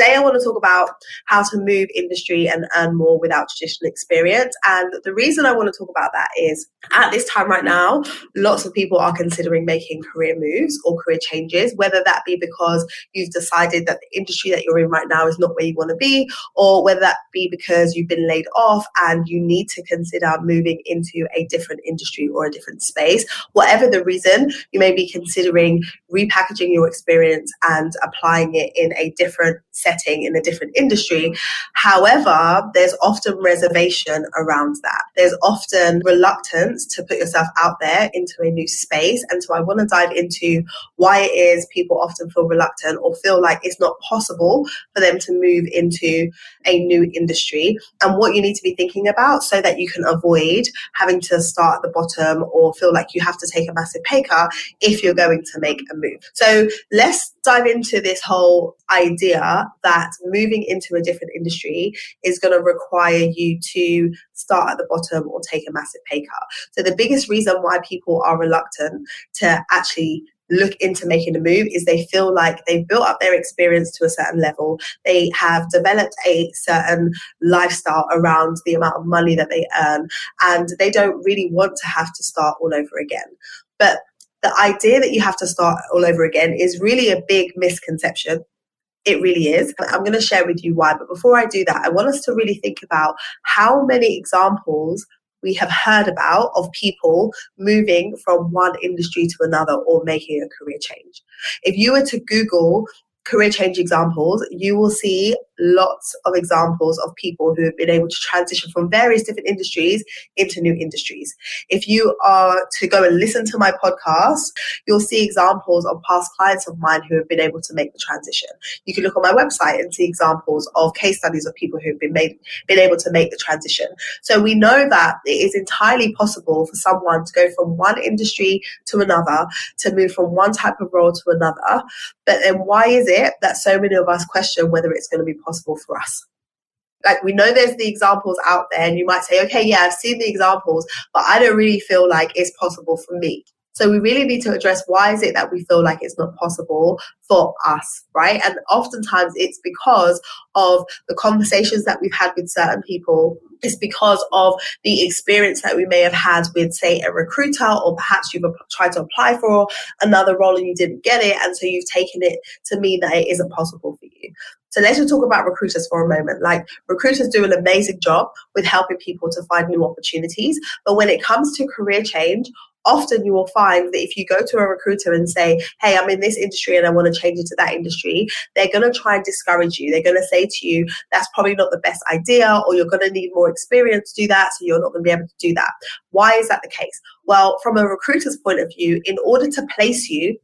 Today, I want to talk about how to move industry and earn more without traditional experience. And the reason I want to talk about that is at this time right now, lots of people are considering making career moves or career changes, whether that be because you've decided that the industry that you're in right now is not where you want to be, or whether that be because you've been laid off and you need to consider moving into a different industry or a different space. Whatever the reason, you may be considering repackaging your experience and applying it in a different setting in a different industry. However, there's often reservation around that. There's often reluctance to put yourself out there into a new space. And so I want to dive into why it is people often feel reluctant or feel like it's not possible for them to move into a new industry and what you need to be thinking about so that you can avoid having to start at the bottom or feel like you have to take a massive pay cut if you're going to make a move. So let's dive into this whole idea that moving into a different industry is going to require you to start at the bottom or take a massive pay cut. So the biggest reason why people are reluctant to actually look into making a move is they feel like they've built up their experience to a certain level. They have developed a certain lifestyle around the amount of money that they earn, and they don't really want to have to start all over again. But the idea that you have to start all over again is really a big misconception. It really is. I'm going to share with you why. But before I do that, I want us to really think about how many examples we have heard about of people moving from one industry to another or making a career change. If you were to Google career change examples, you will see lots of examples of people who have been able to transition from various different industries into new industries. If you are to go and listen to my podcast, you'll see examples of past clients of mine who have been able to make the transition. You can look on my website and see examples of case studies of people who've been made been able to make the transition. So we know that it is entirely possible for someone to go from one industry to another, to move from one type of role to another. But then why is it that so many of us question whether it's going to be possible possible for us. Like we know there's the examples out there, and you might say, okay, yeah, I've seen the examples, but I don't really feel like it's possible for me. So we really need to address why is it that we feel like it's not possible for us, right? And oftentimes it's because of the conversations that we've had with certain people. It's because of the experience that we may have had with, say, a recruiter, or perhaps you've tried to apply for another role and you didn't get it. And so you've taken it to mean that it isn't possible for you. So let's just talk about recruiters for a moment. Like recruiters do an amazing job with helping people to find new opportunities. But when it comes to career change, often you will find that if you go to a recruiter and say, Hey, I'm in this industry and I want to change into that industry, they're going to try and discourage you. They're going to say to you, That's probably not the best idea, or you're going to need more experience to do that, so you're not going to be able to do that. Why is that the case? Well, from a recruiter's point of view, in order to place you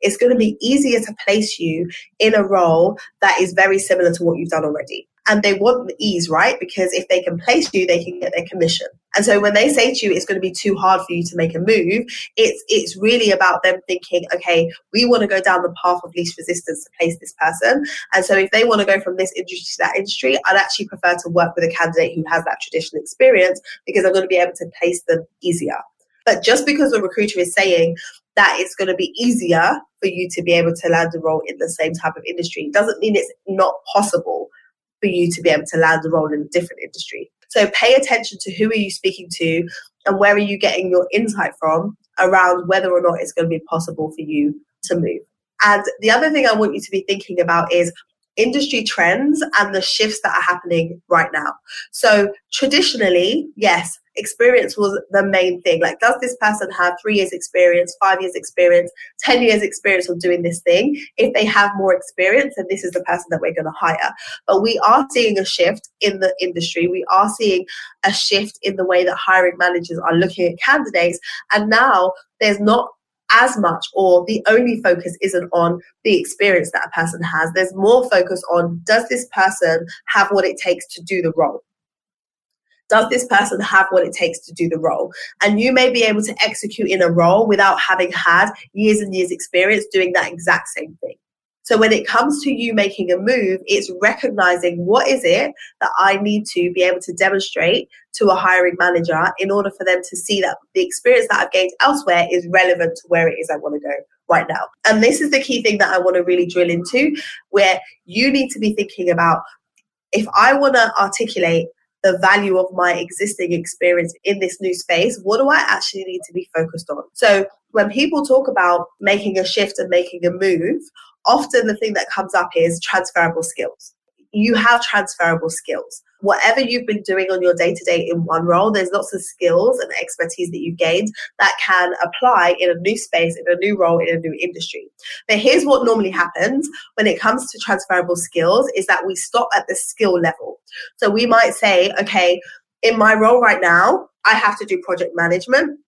it's going to be easier to place you in a role that is very similar to what you've done already. And they want the ease, right? Because if they can place you, they can get their commission. And so when they say to you it's going to be too hard for you to make a move, it's it's really about them thinking, okay, we want to go down the path of least resistance to place this person. And so if they want to go from this industry to that industry, I'd actually prefer to work with a candidate who has that traditional experience because I'm going to be able to place them easier. But just because the recruiter is saying that it's going to be easier for you to be able to land a role in the same type of industry doesn't mean it's not possible for you to be able to land a role in a different industry. So pay attention to who are you speaking to and where are you getting your insight from around whether or not it's going to be possible for you to move. And the other thing I want you to be thinking about is industry trends and the shifts that are happening right now. So traditionally, yes, experience was the main thing. Like, does this person have three years experience, five years experience, 10 years experience of doing this thing? If they have more experience, then this is the person that we're going to hire. But we are seeing a shift in the industry. We are seeing a shift in the way that hiring managers are looking at candidates. And now there's not as much or the only focus isn't on the experience that a person has. There's more focus on does this person have what it takes to do the role? Does this person have what it takes to do the role? And you may be able to execute in a role without having had years and years experience doing that exact same thing. So when it comes to you making a move, it's recognizing what is it that I need to be able to demonstrate to a hiring manager in order for them to see that the experience that I've gained elsewhere is relevant to where it is I want to go right now. And this is the key thing that I want to really drill into where you need to be thinking about if I want to articulate the value of my existing experience in this new space, what do I actually need to be focused on? So when people talk about making a shift and making a move, often the thing that comes up is transferable skills. You have transferable skills. Whatever you've been doing on your day to day in one role, there's lots of skills and expertise that you've gained that can apply in a new space, in a new role, in a new industry. But here's what normally happens when it comes to transferable skills is that we stop at the skill level. So we might say, okay, in my role right now, I have to do project management.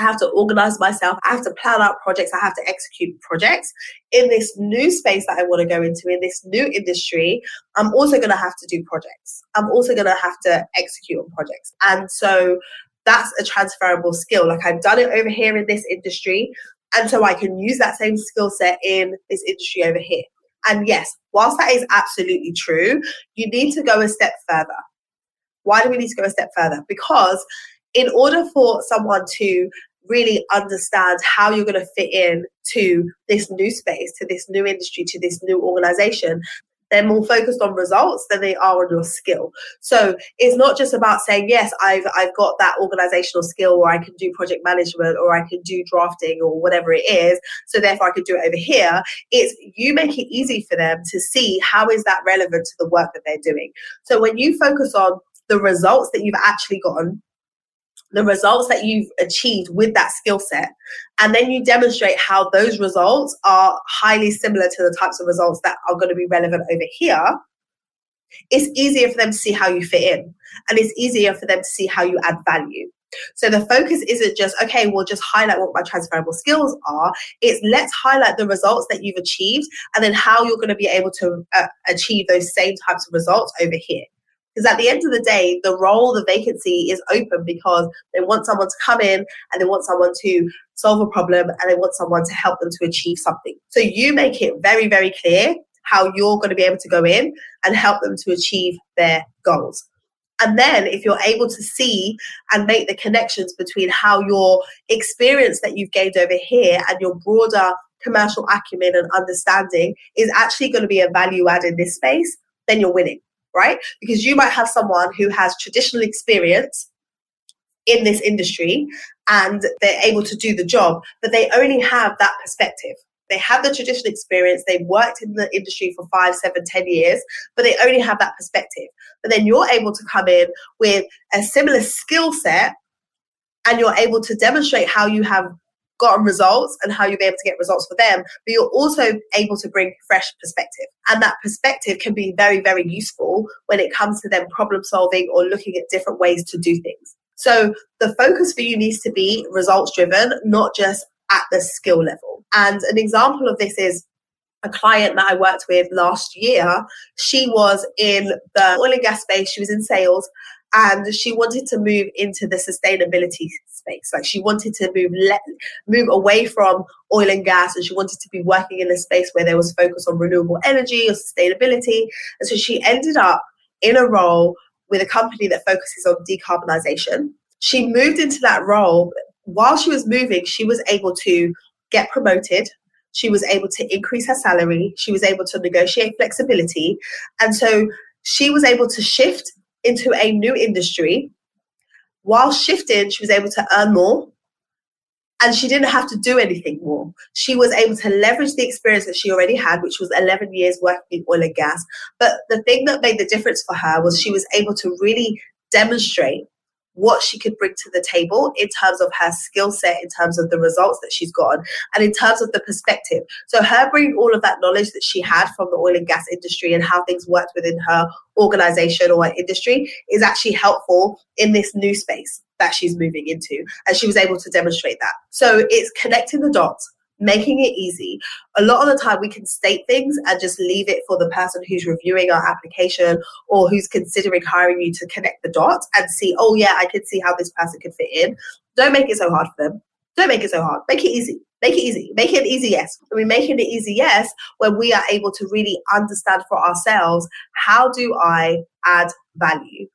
I have to organize myself. I have to plan out projects. I have to execute projects. In this new space that I want to go into, in this new industry, I'm also going to have to do projects. I'm also going to have to execute on projects. And so that's a transferable skill. Like I've done it over here in this industry. And so I can use that same skill set in this industry over here. And yes, whilst that is absolutely true, you need to go a step further. Why do we need to go a step further? Because in order for someone to really understand how you're going to fit in to this new space, to this new industry, to this new organization, they're more focused on results than they are on your skill. So it's not just about saying, yes, I've I've got that organizational skill or I can do project management or I can do drafting or whatever it is. So therefore I could do it over here. It's you make it easy for them to see how is that relevant to the work that they're doing. So when you focus on the results that you've actually gotten the results that you've achieved with that skill set. And then you demonstrate how those results are highly similar to the types of results that are going to be relevant over here. It's easier for them to see how you fit in and it's easier for them to see how you add value. So the focus isn't just okay we'll just highlight what my transferable skills are. It's let's highlight the results that you've achieved and then how you're going to be able to uh, achieve those same types of results over here because at the end of the day, the role, the vacancy is open because they want someone to come in and they want someone to solve a problem and they want someone to help them to achieve something. So you make it very, very clear how you're going to be able to go in and help them to achieve their goals. And then, if you're able to see and make the connections between how your experience that you've gained over here and your broader commercial acumen and understanding is actually going to be a value add in this space, then you're winning right? Because you might have someone who has traditional experience in this industry and they're able to do the job, but they only have that perspective. They have the traditional experience, they've worked in the industry for five, seven, ten years, but they only have that perspective. But then you're able to come in with a similar skill set and you're able to demonstrate how you have gotten results and how you'll be able to get results for them, but you're also able to bring fresh perspective. And that perspective can be very, very useful when it comes to them problem solving or looking at different ways to do things. So the focus for you needs to be results driven, not just at the skill level. And an example of this is a client that I worked with last year. She was in the oil and gas space, she was in sales, and she wanted to move into the sustainability space. Like she wanted to move move away from oil and gas, and she wanted to be working in a space where there was focus on renewable energy or sustainability. And so she ended up in a role with a company that focuses on decarbonization. She moved into that role. While she was moving, she was able to get promoted. She was able to increase her salary. She was able to negotiate flexibility. And so she was able to shift into a new industry while shifting, she was able to earn more and she didn't have to do anything more. She was able to leverage the experience that she already had, which was 11 years working in oil and gas. But the thing that made the difference for her was she was able to really demonstrate what she could bring to the table in terms of her skill set, in terms of the results that she's gotten, and in terms of the perspective. So, her bringing all of that knowledge that she had from the oil and gas industry and how things worked within her organization or industry is actually helpful in this new space that she's moving into. And she was able to demonstrate that. So, it's connecting the dots making it easy. A lot of the time, we can state things and just leave it for the person who's reviewing our application or who's considering hiring you to connect the dots and see, oh, yeah, I can see how this person could fit in. Don't make it so hard for them. Don't make it so hard. Make it easy. Make it easy. Make it easy yes. I mean, making it easy yes when we are able to really understand for ourselves how do I add value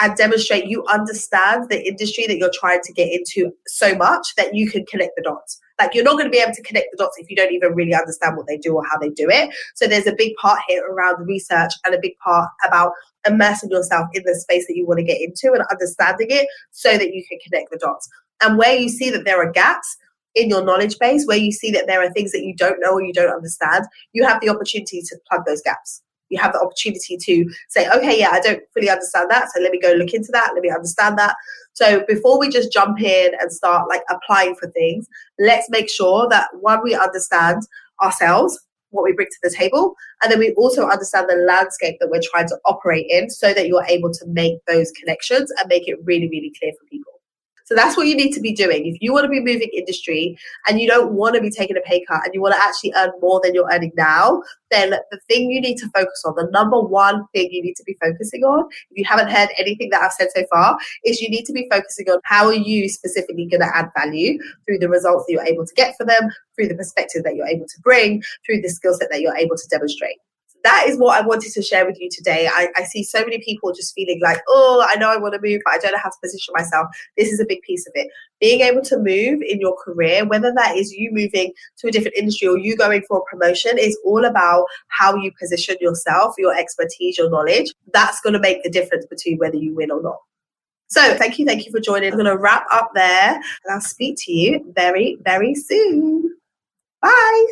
and demonstrate you understand the industry that you're trying to get into so much that you can connect the dots. Like you're not going to be able to connect the dots if you don't even really understand what they do or how they do it. So there's a big part here around research and a big part about immersing yourself in the space that you want to get into and understanding it so that you can connect the dots. And where you see that there are gaps, in your knowledge base where you see that there are things that you don't know or you don't understand, you have the opportunity to plug those gaps you have the opportunity to say, okay, yeah, I don't fully understand that. So let me go look into that. Let me understand that. So before we just jump in and start like applying for things, let's make sure that one, we understand ourselves, what we bring to the table, and then we also understand the landscape that we're trying to operate in so that you're able to make those connections and make it really, really clear for people. So that's what you need to be doing. If you want to be moving industry and you don't want to be taking a pay cut and you want to actually earn more than you're earning now, then the thing you need to focus on, the number one thing you need to be focusing on, if you haven't heard anything that I've said so far, is you need to be focusing on how are you specifically going to add value through the results that you're able to get for them, through the perspective that you're able to bring, through the skill set that you're able to demonstrate that is what I wanted to share with you today. I, I, see so many people just feeling like, oh, I know I want to move, but I don't know how to position myself. This is a big piece of it. Being able to move in your career, whether that is you moving to a different industry or you going for a promotion, is all about how you position yourself, your expertise, your knowledge. That's going to make the difference between whether you win or not. So thank you, thank you for joining. I'm going to wrap up there and I'll speak to you very, very soon. Bye.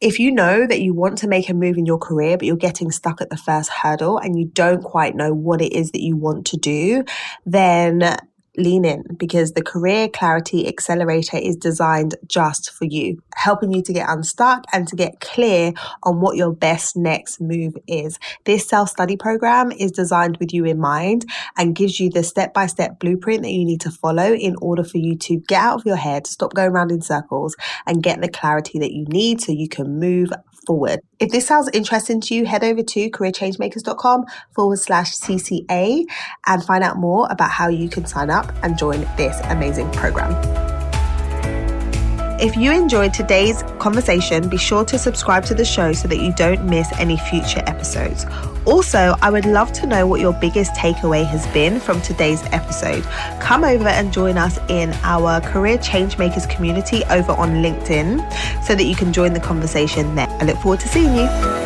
If you know that you want to make a move in your career, but you're getting stuck at the first hurdle and you don't quite know what it is that you want to do, then lean in because the Career Clarity Accelerator is designed just for you, helping you to get unstuck and to get clear on what your best next move is. This self study program is designed with you in mind and gives you the step by step blueprint that you need to follow in order for you to get out of your head, stop going around in circles, and get the clarity that you need so you can move forward. If this sounds interesting to you, head over to careerchangemakers.com forward slash CCA and find out more about how you can sign up and join this amazing program. If you enjoyed today's conversation, be sure to subscribe to the show so that you don't miss any future episodes. Also, I would love to know what your biggest takeaway has been from today's episode. Come over and join us in our Career Changemakers community over on LinkedIn so that you can join the conversation there. I look forward to seeing you.